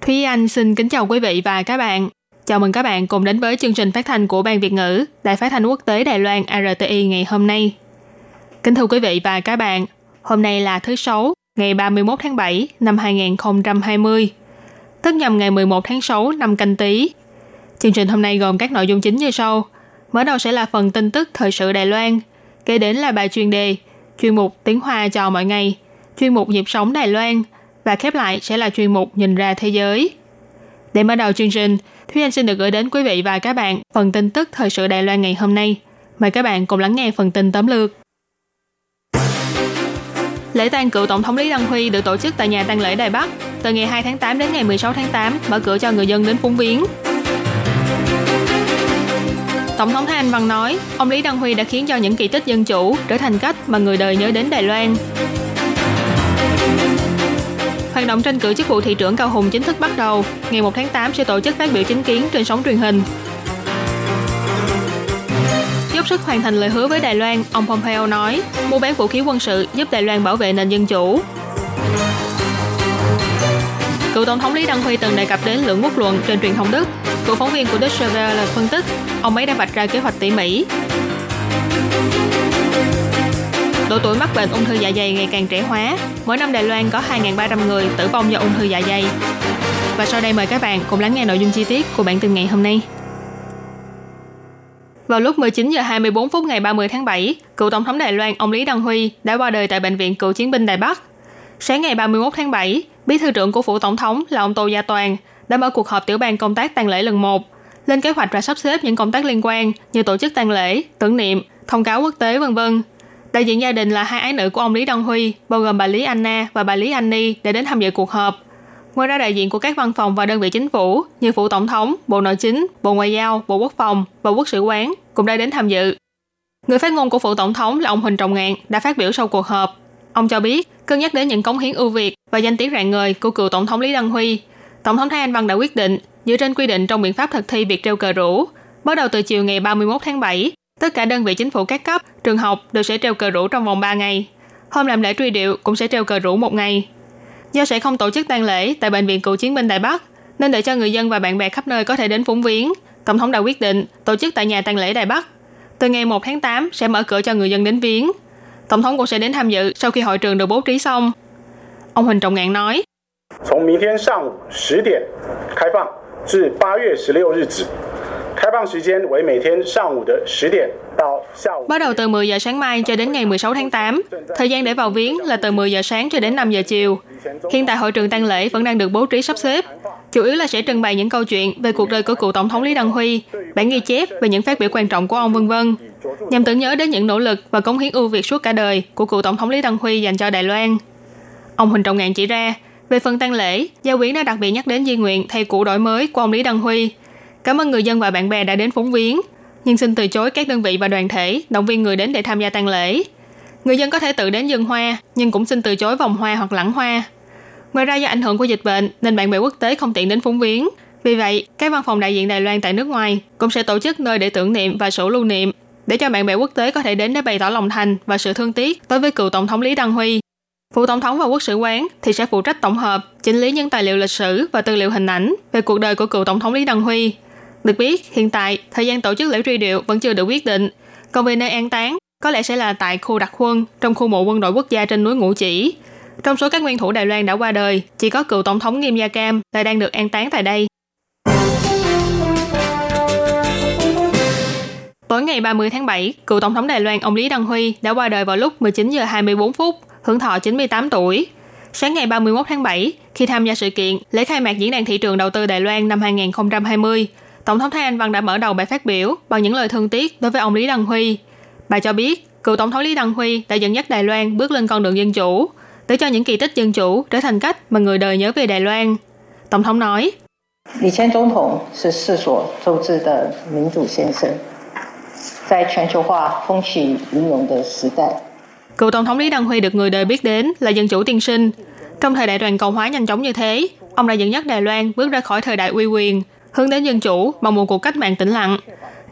Thúy Anh xin kính chào quý vị và các bạn. Chào mừng các bạn cùng đến với chương trình phát thanh của Ban Việt ngữ, Đài phát thanh quốc tế Đài Loan RTI ngày hôm nay. Kính thưa quý vị và các bạn, hôm nay là thứ Sáu, ngày 31 tháng 7 năm 2020, tức nhằm ngày 11 tháng 6 năm canh tí. Chương trình hôm nay gồm các nội dung chính như sau. Mở đầu sẽ là phần tin tức thời sự Đài Loan, kế đến là bài chuyên đề, chuyên mục tiếng Hoa cho mọi ngày, chuyên mục nhịp sống Đài Loan và khép lại sẽ là chuyên mục nhìn ra thế giới. Để mở đầu chương trình, Thúy Anh xin được gửi đến quý vị và các bạn phần tin tức thời sự Đài Loan ngày hôm nay. Mời các bạn cùng lắng nghe phần tin tóm lược. Lễ tang cựu Tổng thống Lý Đăng Huy được tổ chức tại nhà tang lễ Đài Bắc từ ngày 2 tháng 8 đến ngày 16 tháng 8, mở cửa cho người dân đến phúng viếng. Tổng thống Thái Anh Văn nói, ông Lý Đăng Huy đã khiến cho những kỳ tích dân chủ trở thành cách mà người đời nhớ đến Đài Loan. Hoạt động tranh cử chức vụ thị trưởng Cao Hùng chính thức bắt đầu. Ngày 1 tháng 8 sẽ tổ chức phát biểu chính kiến trên sóng truyền hình. Dốc sức hoàn thành lời hứa với Đài Loan, ông Pompeo nói, mua bán vũ khí quân sự giúp Đài Loan bảo vệ nền dân chủ. Cựu Tổng thống Lý Đăng Huy từng đề cập đến lượng quốc luận trên truyền thông Đức. Cựu phóng viên của Deutsche Welle phân tích, ông ấy đã vạch ra kế hoạch tỉ mỉ. Độ tuổi mắc bệnh ung thư dạ dày ngày càng trẻ hóa. Mỗi năm Đài Loan có 2.300 người tử vong do ung thư dạ dày. Và sau đây mời các bạn cùng lắng nghe nội dung chi tiết của bản tin ngày hôm nay. Vào lúc 19 giờ 24 phút ngày 30 tháng 7, cựu tổng thống Đài Loan ông Lý Đăng Huy đã qua đời tại bệnh viện cựu chiến binh Đài Bắc. Sáng ngày 31 tháng 7, bí thư trưởng của phủ tổng thống là ông Tô Gia Toàn đã mở cuộc họp tiểu ban công tác tang lễ lần 1, lên kế hoạch và sắp xếp những công tác liên quan như tổ chức tang lễ, tưởng niệm, thông cáo quốc tế vân vân Đại diện gia đình là hai ái nữ của ông Lý Đăng Huy, bao gồm bà Lý Anna và bà Lý Annie để đến tham dự cuộc họp. Ngoài ra đại diện của các văn phòng và đơn vị chính phủ như Phủ Tổng thống, Bộ Nội chính, Bộ Ngoại giao, Bộ Quốc phòng và Quốc sự quán cũng đã đến tham dự. Người phát ngôn của Phủ Tổng thống là ông Huỳnh Trọng Ngạn đã phát biểu sau cuộc họp. Ông cho biết, cân nhắc đến những cống hiến ưu việt và danh tiếng rạng ngời của cựu Tổng thống Lý Đăng Huy, Tổng thống Thái Anh Văn đã quyết định dựa trên quy định trong biện pháp thực thi việc treo cờ rủ, bắt đầu từ chiều ngày 31 tháng 7 Tất cả đơn vị chính phủ các cấp, trường học đều sẽ treo cờ rủ trong vòng 3 ngày. Hôm làm lễ truy điệu cũng sẽ treo cờ rủ một ngày. Do sẽ không tổ chức tang lễ tại bệnh viện cựu chiến binh Đài Bắc, nên để cho người dân và bạn bè khắp nơi có thể đến phúng viếng, Tổng thống đã quyết định tổ chức tại nhà tang lễ Đài Bắc. Từ ngày 1 tháng 8 sẽ mở cửa cho người dân đến viếng. Tổng thống cũng sẽ đến tham dự sau khi hội trường được bố trí xong. Ông Huỳnh Trọng Ngạn nói, 从明天上午十点开放至八月十六日止， Bắt đầu từ 10 giờ sáng mai cho đến ngày 16 tháng 8. Thời gian để vào viếng là từ 10 giờ sáng cho đến 5 giờ chiều. Hiện tại hội trường tang lễ vẫn đang được bố trí sắp xếp. Chủ yếu là sẽ trưng bày những câu chuyện về cuộc đời của cựu tổng thống Lý Đăng Huy, bản ghi chép về những phát biểu quan trọng của ông vân vân, nhằm tưởng nhớ đến những nỗ lực và cống hiến ưu việt suốt cả đời của cựu tổng thống Lý Đăng Huy dành cho Đài Loan. Ông Huỳnh Trọng Ngạn chỉ ra, về phần tang lễ, gia quyến đã đặc biệt nhắc đến di nguyện thay cũ đổi mới của ông Lý Đăng Huy. Cảm ơn người dân và bạn bè đã đến phóng viếng, nhưng xin từ chối các đơn vị và đoàn thể động viên người đến để tham gia tang lễ. Người dân có thể tự đến dân hoa, nhưng cũng xin từ chối vòng hoa hoặc lẵng hoa. Ngoài ra do ảnh hưởng của dịch bệnh nên bạn bè quốc tế không tiện đến phóng viếng. Vì vậy, các văn phòng đại diện Đài Loan tại nước ngoài cũng sẽ tổ chức nơi để tưởng niệm và sổ lưu niệm để cho bạn bè quốc tế có thể đến để bày tỏ lòng thành và sự thương tiếc đối với cựu tổng thống Lý Đăng Huy. Phụ tổng thống và quốc sử quán thì sẽ phụ trách tổng hợp, chỉnh lý những tài liệu lịch sử và tư liệu hình ảnh về cuộc đời của cựu tổng thống Lý Đăng Huy. Được biết, hiện tại, thời gian tổ chức lễ truy điệu vẫn chưa được quyết định. Còn về nơi an táng, có lẽ sẽ là tại khu đặc quân trong khu mộ quân đội quốc gia trên núi Ngũ Chỉ. Trong số các nguyên thủ Đài Loan đã qua đời, chỉ có cựu tổng thống Nghiêm Gia Cam là đang được an táng tại đây. Tối ngày 30 tháng 7, cựu tổng thống Đài Loan ông Lý Đăng Huy đã qua đời vào lúc 19 giờ 24 phút, hưởng thọ 98 tuổi. Sáng ngày 31 tháng 7, khi tham gia sự kiện lễ khai mạc diễn đàn thị trường đầu tư Đài Loan năm 2020, Tổng thống Thái Anh Văn đã mở đầu bài phát biểu bằng những lời thương tiếc đối với ông Lý Đăng Huy. Bà cho biết, cựu tổng thống Lý Đăng Huy đã dẫn dắt Đài Loan bước lên con đường dân chủ, để cho những kỳ tích dân chủ trở thành cách mà người đời nhớ về Đài Loan. Tổng thống nói, 李前总统是世所周知的民主先生，在全球化风起云涌的时代。 Cựu Tổng thống Lý Đăng Huy được người đời biết đến là dân chủ tiên sinh. Trong thời đại toàn cầu hóa nhanh chóng như thế, ông đã dẫn dắt Đài Loan bước ra khỏi thời đại uy quyền, hướng đến dân chủ bằng một cuộc cách mạng tĩnh lặng.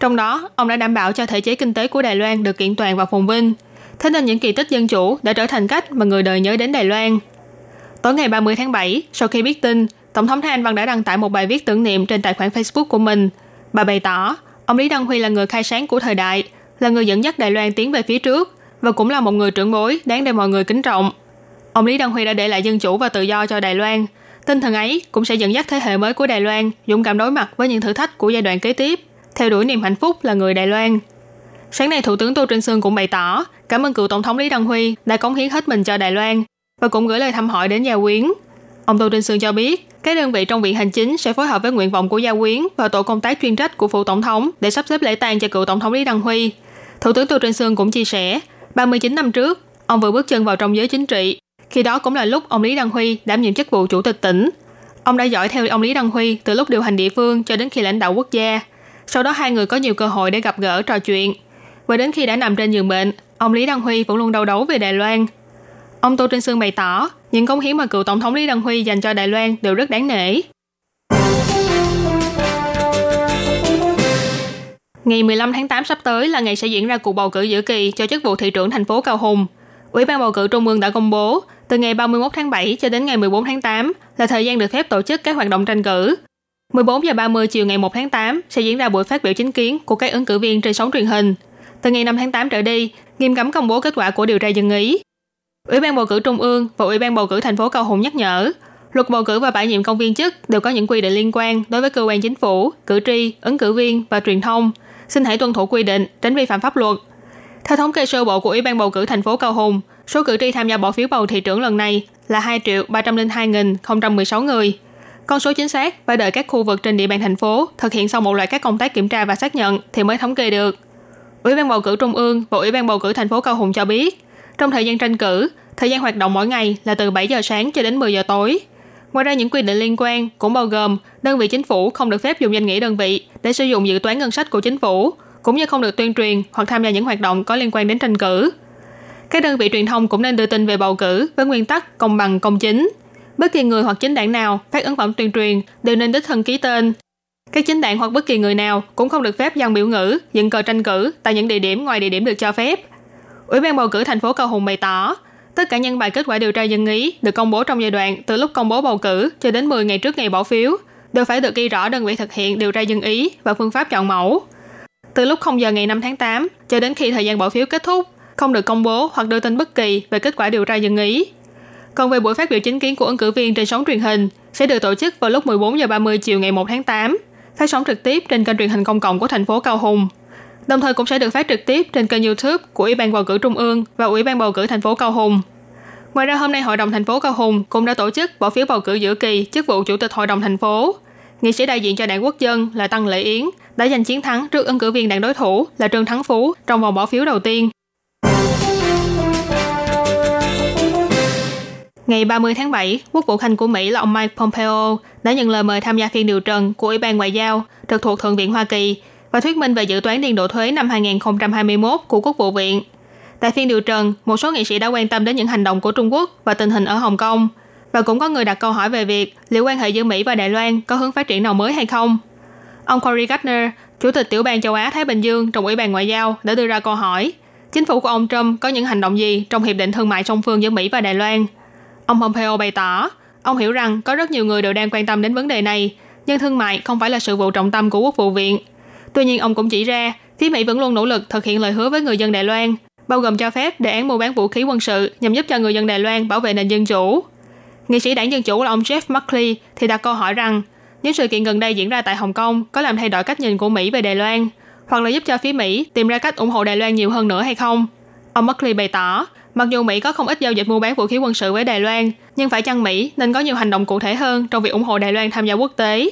Trong đó, ông đã đảm bảo cho thể chế kinh tế của Đài Loan được kiện toàn và phồn vinh. Thế nên những kỳ tích dân chủ đã trở thành cách mà người đời nhớ đến Đài Loan. Tối ngày 30 tháng 7, sau khi biết tin, Tổng thống Thái Anh Văn đã đăng tải một bài viết tưởng niệm trên tài khoản Facebook của mình. Bà bày tỏ, ông Lý Đăng Huy là người khai sáng của thời đại, là người dẫn dắt Đài Loan tiến về phía trước và cũng là một người trưởng bối đáng để mọi người kính trọng. Ông Lý Đăng Huy đã để lại dân chủ và tự do cho Đài Loan. Tinh thần ấy cũng sẽ dẫn dắt thế hệ mới của Đài Loan dũng cảm đối mặt với những thử thách của giai đoạn kế tiếp, theo đuổi niềm hạnh phúc là người Đài Loan. Sáng nay, Thủ tướng Tô Trinh Sương cũng bày tỏ cảm ơn cựu Tổng thống Lý Đăng Huy đã cống hiến hết mình cho Đài Loan và cũng gửi lời thăm hỏi đến gia quyến. Ông Tô Trinh Sương cho biết, các đơn vị trong viện hành chính sẽ phối hợp với nguyện vọng của gia quyến và tổ công tác chuyên trách của phụ tổng thống để sắp xếp lễ tang cho cựu Tổng thống Lý Đăng Huy. Thủ tướng Tô Trinh Sương cũng chia sẻ, 39 năm trước, ông vừa bước chân vào trong giới chính trị. Khi đó cũng là lúc ông Lý Đăng Huy đảm nhiệm chức vụ chủ tịch tỉnh. Ông đã dõi theo ông Lý Đăng Huy từ lúc điều hành địa phương cho đến khi lãnh đạo quốc gia. Sau đó hai người có nhiều cơ hội để gặp gỡ trò chuyện. Và đến khi đã nằm trên giường bệnh, ông Lý Đăng Huy vẫn luôn đau đấu về Đài Loan. Ông Tô Trinh Sương bày tỏ, những công hiến mà cựu Tổng thống Lý Đăng Huy dành cho Đài Loan đều rất đáng nể. Ngày 15 tháng 8 sắp tới là ngày sẽ diễn ra cuộc bầu cử giữa kỳ cho chức vụ thị trưởng thành phố Cao Hùng. Ủy ban bầu cử Trung ương đã công bố, từ ngày 31 tháng 7 cho đến ngày 14 tháng 8 là thời gian được phép tổ chức các hoạt động tranh cử. 14 giờ 30 chiều ngày 1 tháng 8 sẽ diễn ra buổi phát biểu chính kiến của các ứng cử viên trên sóng truyền hình. Từ ngày 5 tháng 8 trở đi, nghiêm cấm công bố kết quả của điều tra dân ý. Ủy ban bầu cử Trung ương và Ủy ban bầu cử thành phố Cao Hùng nhắc nhở, luật bầu cử và bãi nhiệm công viên chức đều có những quy định liên quan đối với cơ quan chính phủ, cử tri, ứng cử viên và truyền thông. Xin hãy tuân thủ quy định, tránh vi phạm pháp luật. Theo thống kê sơ bộ của Ủy ban bầu cử thành phố Cao Hùng, số cử tri tham gia bỏ phiếu bầu thị trưởng lần này là 2 triệu 302.016 người. Con số chính xác phải đợi các khu vực trên địa bàn thành phố thực hiện xong một loạt các công tác kiểm tra và xác nhận thì mới thống kê được. Ủy ban bầu cử Trung ương và Ủy ban bầu cử thành phố Cao Hùng cho biết, trong thời gian tranh cử, thời gian hoạt động mỗi ngày là từ 7 giờ sáng cho đến 10 giờ tối. Ngoài ra những quy định liên quan cũng bao gồm đơn vị chính phủ không được phép dùng danh nghĩa đơn vị để sử dụng dự toán ngân sách của chính phủ, cũng như không được tuyên truyền hoặc tham gia những hoạt động có liên quan đến tranh cử. Các đơn vị truyền thông cũng nên đưa tin về bầu cử với nguyên tắc công bằng công chính. Bất kỳ người hoặc chính đảng nào phát ấn phẩm tuyên truyền đều nên đích thân ký tên. Các chính đảng hoặc bất kỳ người nào cũng không được phép dàn biểu ngữ, dựng cờ tranh cử tại những địa điểm ngoài địa điểm được cho phép. Ủy ban bầu cử thành phố Cao Hùng bày tỏ, tất cả nhân bài kết quả điều tra dân ý được công bố trong giai đoạn từ lúc công bố bầu cử cho đến 10 ngày trước ngày bỏ phiếu đều phải được ghi rõ đơn vị thực hiện điều tra dân ý và phương pháp chọn mẫu. Từ lúc 0 giờ ngày 5 tháng 8 cho đến khi thời gian bỏ phiếu kết thúc, không được công bố hoặc đưa tin bất kỳ về kết quả điều tra dân ý. Còn về buổi phát biểu chính kiến của ứng cử viên trên sóng truyền hình sẽ được tổ chức vào lúc 14 giờ 30 chiều ngày 1 tháng 8, phát sóng trực tiếp trên kênh truyền hình công cộng của thành phố Cao Hùng. Đồng thời cũng sẽ được phát trực tiếp trên kênh YouTube của Ủy ban bầu cử Trung ương và Ủy ban bầu cử thành phố Cao Hùng. Ngoài ra hôm nay Hội đồng thành phố Cao Hùng cũng đã tổ chức bỏ phiếu bầu cử giữa kỳ chức vụ Chủ tịch Hội đồng thành phố. Nghị sĩ đại diện cho đảng Quốc dân là Tăng Lệ Yến đã giành chiến thắng trước ứng cử viên đảng đối thủ là Trương Thắng Phú trong vòng bỏ phiếu đầu tiên. Ngày 30 tháng 7, Quốc vụ Khanh của Mỹ là ông Mike Pompeo đã nhận lời mời tham gia phiên điều trần của Ủy ban Ngoại giao trực thuộc Thượng viện Hoa Kỳ và thuyết minh về dự toán niên độ thuế năm 2021 của Quốc vụ viện. Tại phiên điều trần, một số nghị sĩ đã quan tâm đến những hành động của Trung Quốc và tình hình ở Hồng Kông, và cũng có người đặt câu hỏi về việc liệu quan hệ giữa Mỹ và Đài Loan có hướng phát triển nào mới hay không. Ông Cory Gardner, Chủ tịch Tiểu ban châu Á-Thái Bình Dương trong Ủy ban Ngoại giao đã đưa ra câu hỏi, chính phủ của ông Trump có những hành động gì trong Hiệp định Thương mại song phương giữa Mỹ và Đài Loan? Ông Pompeo bày tỏ, ông hiểu rằng có rất nhiều người đều đang quan tâm đến vấn đề này, nhưng thương mại không phải là sự vụ trọng tâm của Quốc vụ viện. Tuy nhiên ông cũng chỉ ra, phía Mỹ vẫn luôn nỗ lực thực hiện lời hứa với người dân Đài Loan, bao gồm cho phép đề án mua bán vũ khí quân sự nhằm giúp cho người dân Đài Loan bảo vệ nền dân chủ. Nghị sĩ đảng Dân Chủ là ông Jeff Buckley thì đặt câu hỏi rằng những sự kiện gần đây diễn ra tại Hồng Kông có làm thay đổi cách nhìn của Mỹ về Đài Loan, hoặc là giúp cho phía Mỹ tìm ra cách ủng hộ Đài Loan nhiều hơn nữa hay không? Ông Buckley bày tỏ, mặc dù Mỹ có không ít giao dịch mua bán vũ khí quân sự với Đài Loan, nhưng phải chăng Mỹ nên có nhiều hành động cụ thể hơn trong việc ủng hộ Đài Loan tham gia quốc tế?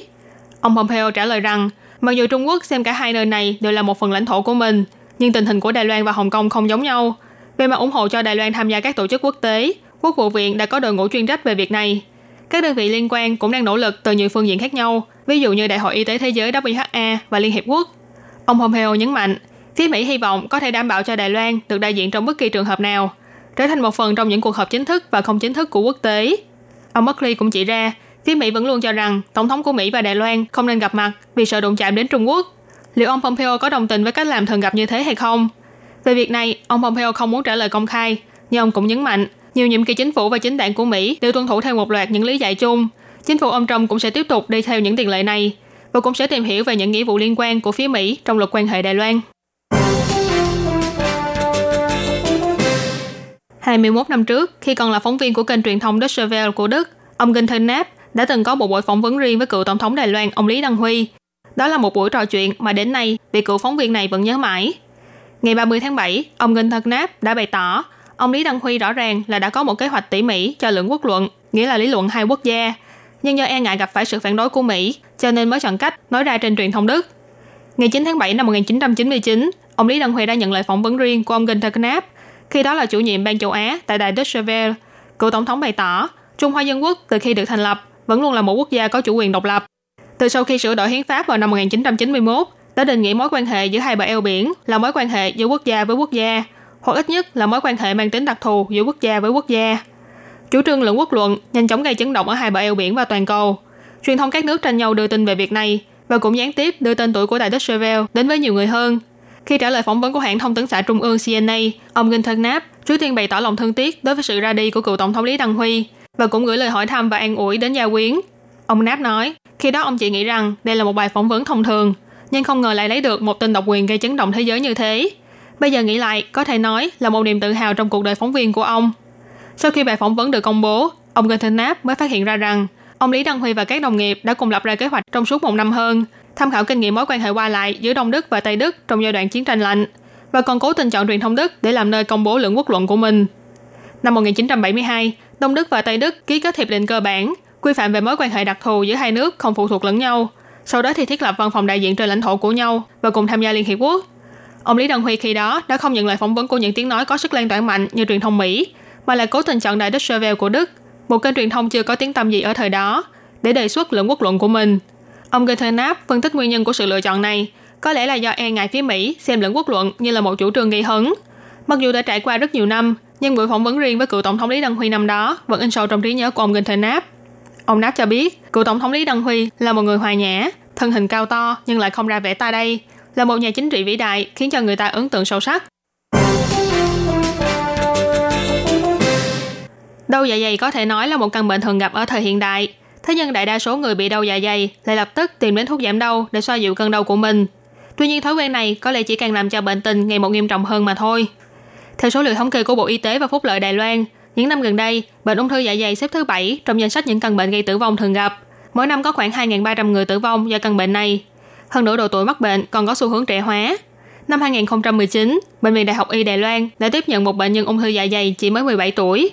Ông Pompeo trả lời rằng, mặc dù Trung Quốc xem cả hai nơi này đều là một phần lãnh thổ của mình, nhưng tình hình của Đài Loan và Hồng Kông không giống nhau. Về mặt ủng hộ cho Đài Loan tham gia các tổ chức quốc tế, Quốc vụ viện đã có đội ngũ chuyên trách về việc này. Các đơn vị liên quan cũng đang nỗ lực từ nhiều phương diện khác nhau, ví dụ như Đại hội Y tế Thế giới WHA và Liên Hiệp Quốc. Ông Pompeo nhấn mạnh, phía Mỹ hy vọng có thể đảm bảo cho Đài Loan được đại diện trong bất kỳ trường hợp nào, trở thành một phần trong những cuộc họp chính thức và không chính thức của quốc tế. Ông Buckley cũng chỉ ra, phía Mỹ vẫn luôn cho rằng Tổng thống của Mỹ và Đài Loan không nên gặp mặt vì sợ đụng chạm đến Trung Quốc. Liệu ông Pompeo có đồng tình với cách làm thường gặp như thế hay không? Về việc này, ông Pompeo không muốn trả lời công khai, nhưng ông cũng nhấn mạnh nhiều nhiệm kỳ chính phủ và chính đảng của Mỹ đều tuân thủ theo một loạt những lý giải chung. Chính phủ ông Trump cũng sẽ tiếp tục đi theo những tiền lệ này và cũng sẽ tìm hiểu về những nghĩa vụ liên quan của phía Mỹ trong luật quan hệ Đài Loan. 21 năm trước, khi còn là phóng viên của kênh truyền thông Deutsche Welle của Đức, ông Günther Knapp đã từng có một buổi phỏng vấn riêng với cựu tổng thống Đài Loan ông Lý Đăng Huy. Đó là một buổi trò chuyện mà đến nay vị cựu phóng viên này vẫn nhớ mãi. Ngày 30 tháng 7, ông Günther Knapp đã bày tỏ ông Lý Đăng Huy rõ ràng là đã có một kế hoạch tỉ mỉ cho lượng quốc luận, nghĩa là lý luận hai quốc gia. Nhưng do e ngại gặp phải sự phản đối của Mỹ, cho nên mới chọn cách nói ra trên truyền thông Đức. Ngày 9 tháng 7 năm 1999, ông Lý Đăng Huy đã nhận lời phỏng vấn riêng của ông Günther Knapp, khi đó là chủ nhiệm ban châu Á tại đài Deutsche Welle. Cựu tổng thống bày tỏ, Trung Hoa Dân Quốc từ khi được thành lập vẫn luôn là một quốc gia có chủ quyền độc lập. Từ sau khi sửa đổi hiến pháp vào năm 1991, đã định nghĩa mối quan hệ giữa hai bờ eo biển là mối quan hệ giữa quốc gia với quốc gia, hoặc ít nhất là mối quan hệ mang tính đặc thù giữa quốc gia với quốc gia. Chủ trương lượng quốc luận nhanh chóng gây chấn động ở hai bờ eo biển và toàn cầu. Truyền thông các nước tranh nhau đưa tin về việc này và cũng gián tiếp đưa tên tuổi của đài Đức Welle đến với nhiều người hơn. Khi trả lời phỏng vấn của hãng thông tấn xã Trung ương CNA, ông Günther Knapp trước tiên bày tỏ lòng thương tiếc đối với sự ra đi của cựu tổng thống Lý Đăng Huy và cũng gửi lời hỏi thăm và an ủi đến gia quyến. Ông Knapp nói, khi đó ông chỉ nghĩ rằng đây là một bài phỏng vấn thông thường, nhưng không ngờ lại lấy được một tin độc quyền gây chấn động thế giới như thế. Bây giờ nghĩ lại, có thể nói là một niềm tự hào trong cuộc đời phóng viên của ông. Sau khi bài phỏng vấn được công bố, ông Günther Knapp mới phát hiện ra rằng ông Lý Đăng Huy và các đồng nghiệp đã cùng lập ra kế hoạch trong suốt một năm hơn, tham khảo kinh nghiệm mối quan hệ qua lại giữa Đông Đức và Tây Đức trong giai đoạn chiến tranh lạnh, và còn cố tình chọn truyền thông Đức để làm nơi công bố lượng quốc luận của mình. Năm 1972, Đông Đức và Tây Đức ký kết hiệp định cơ bản, quy phạm về mối quan hệ đặc thù giữa hai nước không phụ thuộc lẫn nhau. Sau đó thì thiết lập văn phòng đại diện trên lãnh thổ của nhau và cùng tham gia Liên Hiệp Quốc. Ông Lý Đăng Huy khi đó đã không nhận lời phỏng vấn của những tiếng nói có sức lan tỏa mạnh như truyền thông Mỹ, mà là cố tình chọn đài Deutsche Welle của Đức, một kênh truyền thông chưa có tiếng tăm gì ở thời đó, để đề xuất lượng quốc luận của mình. Ông Goethe phân tích nguyên nhân của sự lựa chọn này, có lẽ là do e ngại phía Mỹ xem lẫn quốc luận như là một chủ trương gây hấn. Mặc dù đã trải qua rất nhiều năm, nhưng buổi phỏng vấn riêng với cựu tổng thống Lý Đăng Huy năm đó vẫn in sâu trong trí nhớ của ông Goethe Ông Nap cho biết, cựu tổng thống Lý Đăng Huy là một người hòa nhã, thân hình cao to nhưng lại không ra vẻ ta đây, là một nhà chính trị vĩ đại khiến cho người ta ấn tượng sâu sắc. Đau dạ dày có thể nói là một căn bệnh thường gặp ở thời hiện đại. Thế nhưng đại đa số người bị đau dạ dày lại lập tức tìm đến thuốc giảm đau để xoa dịu cơn đau của mình. Tuy nhiên thói quen này có lẽ chỉ càng làm cho bệnh tình ngày một nghiêm trọng hơn mà thôi. Theo số liệu thống kê của Bộ Y tế và Phúc lợi Đài Loan, những năm gần đây, bệnh ung thư dạ dày xếp thứ 7 trong danh sách những căn bệnh gây tử vong thường gặp. Mỗi năm có khoảng 2.300 người tử vong do căn bệnh này. Hơn nữa độ tuổi mắc bệnh còn có xu hướng trẻ hóa. Năm 2019, Bệnh viện Đại học Y Đài Loan đã tiếp nhận một bệnh nhân ung thư dạ dày chỉ mới 17 tuổi.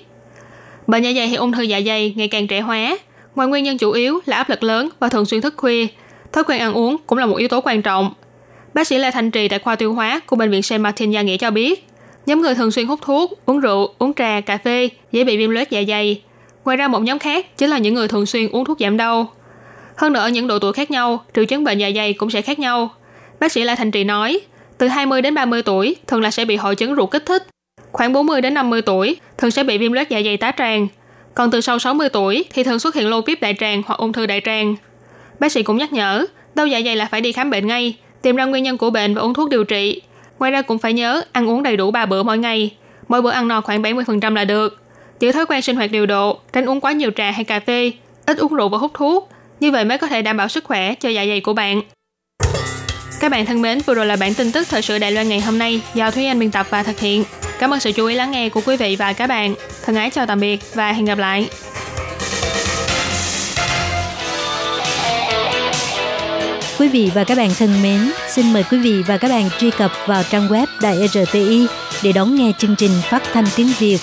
Bệnh dạ dày hay ung thư dạ dày ngày càng trẻ hóa. Ngoài nguyên nhân chủ yếu là áp lực lớn và thường xuyên thức khuya, thói quen ăn uống cũng là một yếu tố quan trọng. Bác sĩ Lê Thanh Trì tại khoa tiêu hóa của bệnh viện Saint Martin Gia Nghĩa cho biết, nhóm người thường xuyên hút thuốc, uống rượu, uống trà, cà phê dễ bị viêm loét dạ dày. Ngoài ra một nhóm khác chính là những người thường xuyên uống thuốc giảm đau. Hơn nữa ở những độ tuổi khác nhau, triệu chứng bệnh dạ dày cũng sẽ khác nhau. Bác sĩ Lê Thành Trì nói, từ 20 đến 30 tuổi thường là sẽ bị hội chứng ruột kích thích. Khoảng 40 đến 50 tuổi thường sẽ bị viêm loét dạ dày tá tràng. Còn từ sau 60 tuổi thì thường xuất hiện lô bíp đại tràng hoặc ung thư đại tràng. Bác sĩ cũng nhắc nhở, đau dạ dày là phải đi khám bệnh ngay, tìm ra nguyên nhân của bệnh và uống thuốc điều trị. Ngoài ra cũng phải nhớ ăn uống đầy đủ 3 bữa mỗi ngày. Mỗi bữa ăn no khoảng 70% là được. Giữ thói quen sinh hoạt điều độ, tránh uống quá nhiều trà hay cà phê, ít uống rượu và hút thuốc. Như vậy mới có thể đảm bảo sức khỏe cho dạ dày của bạn. Các bạn thân mến, vừa rồi là bản tin tức thời sự Đài Loan ngày hôm nay do Thúy Anh biên tập và thực hiện. Cảm ơn sự chú ý lắng nghe của quý vị và các bạn. Thân ái chào tạm biệt và hẹn gặp lại. Quý vị và các bạn thân mến, xin mời quý vị và các bạn truy cập vào trang web Đài e RTI để đón nghe chương trình phát thanh tiếng Việt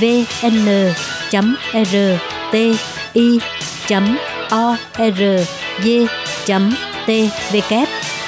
vn.rti.org.tvk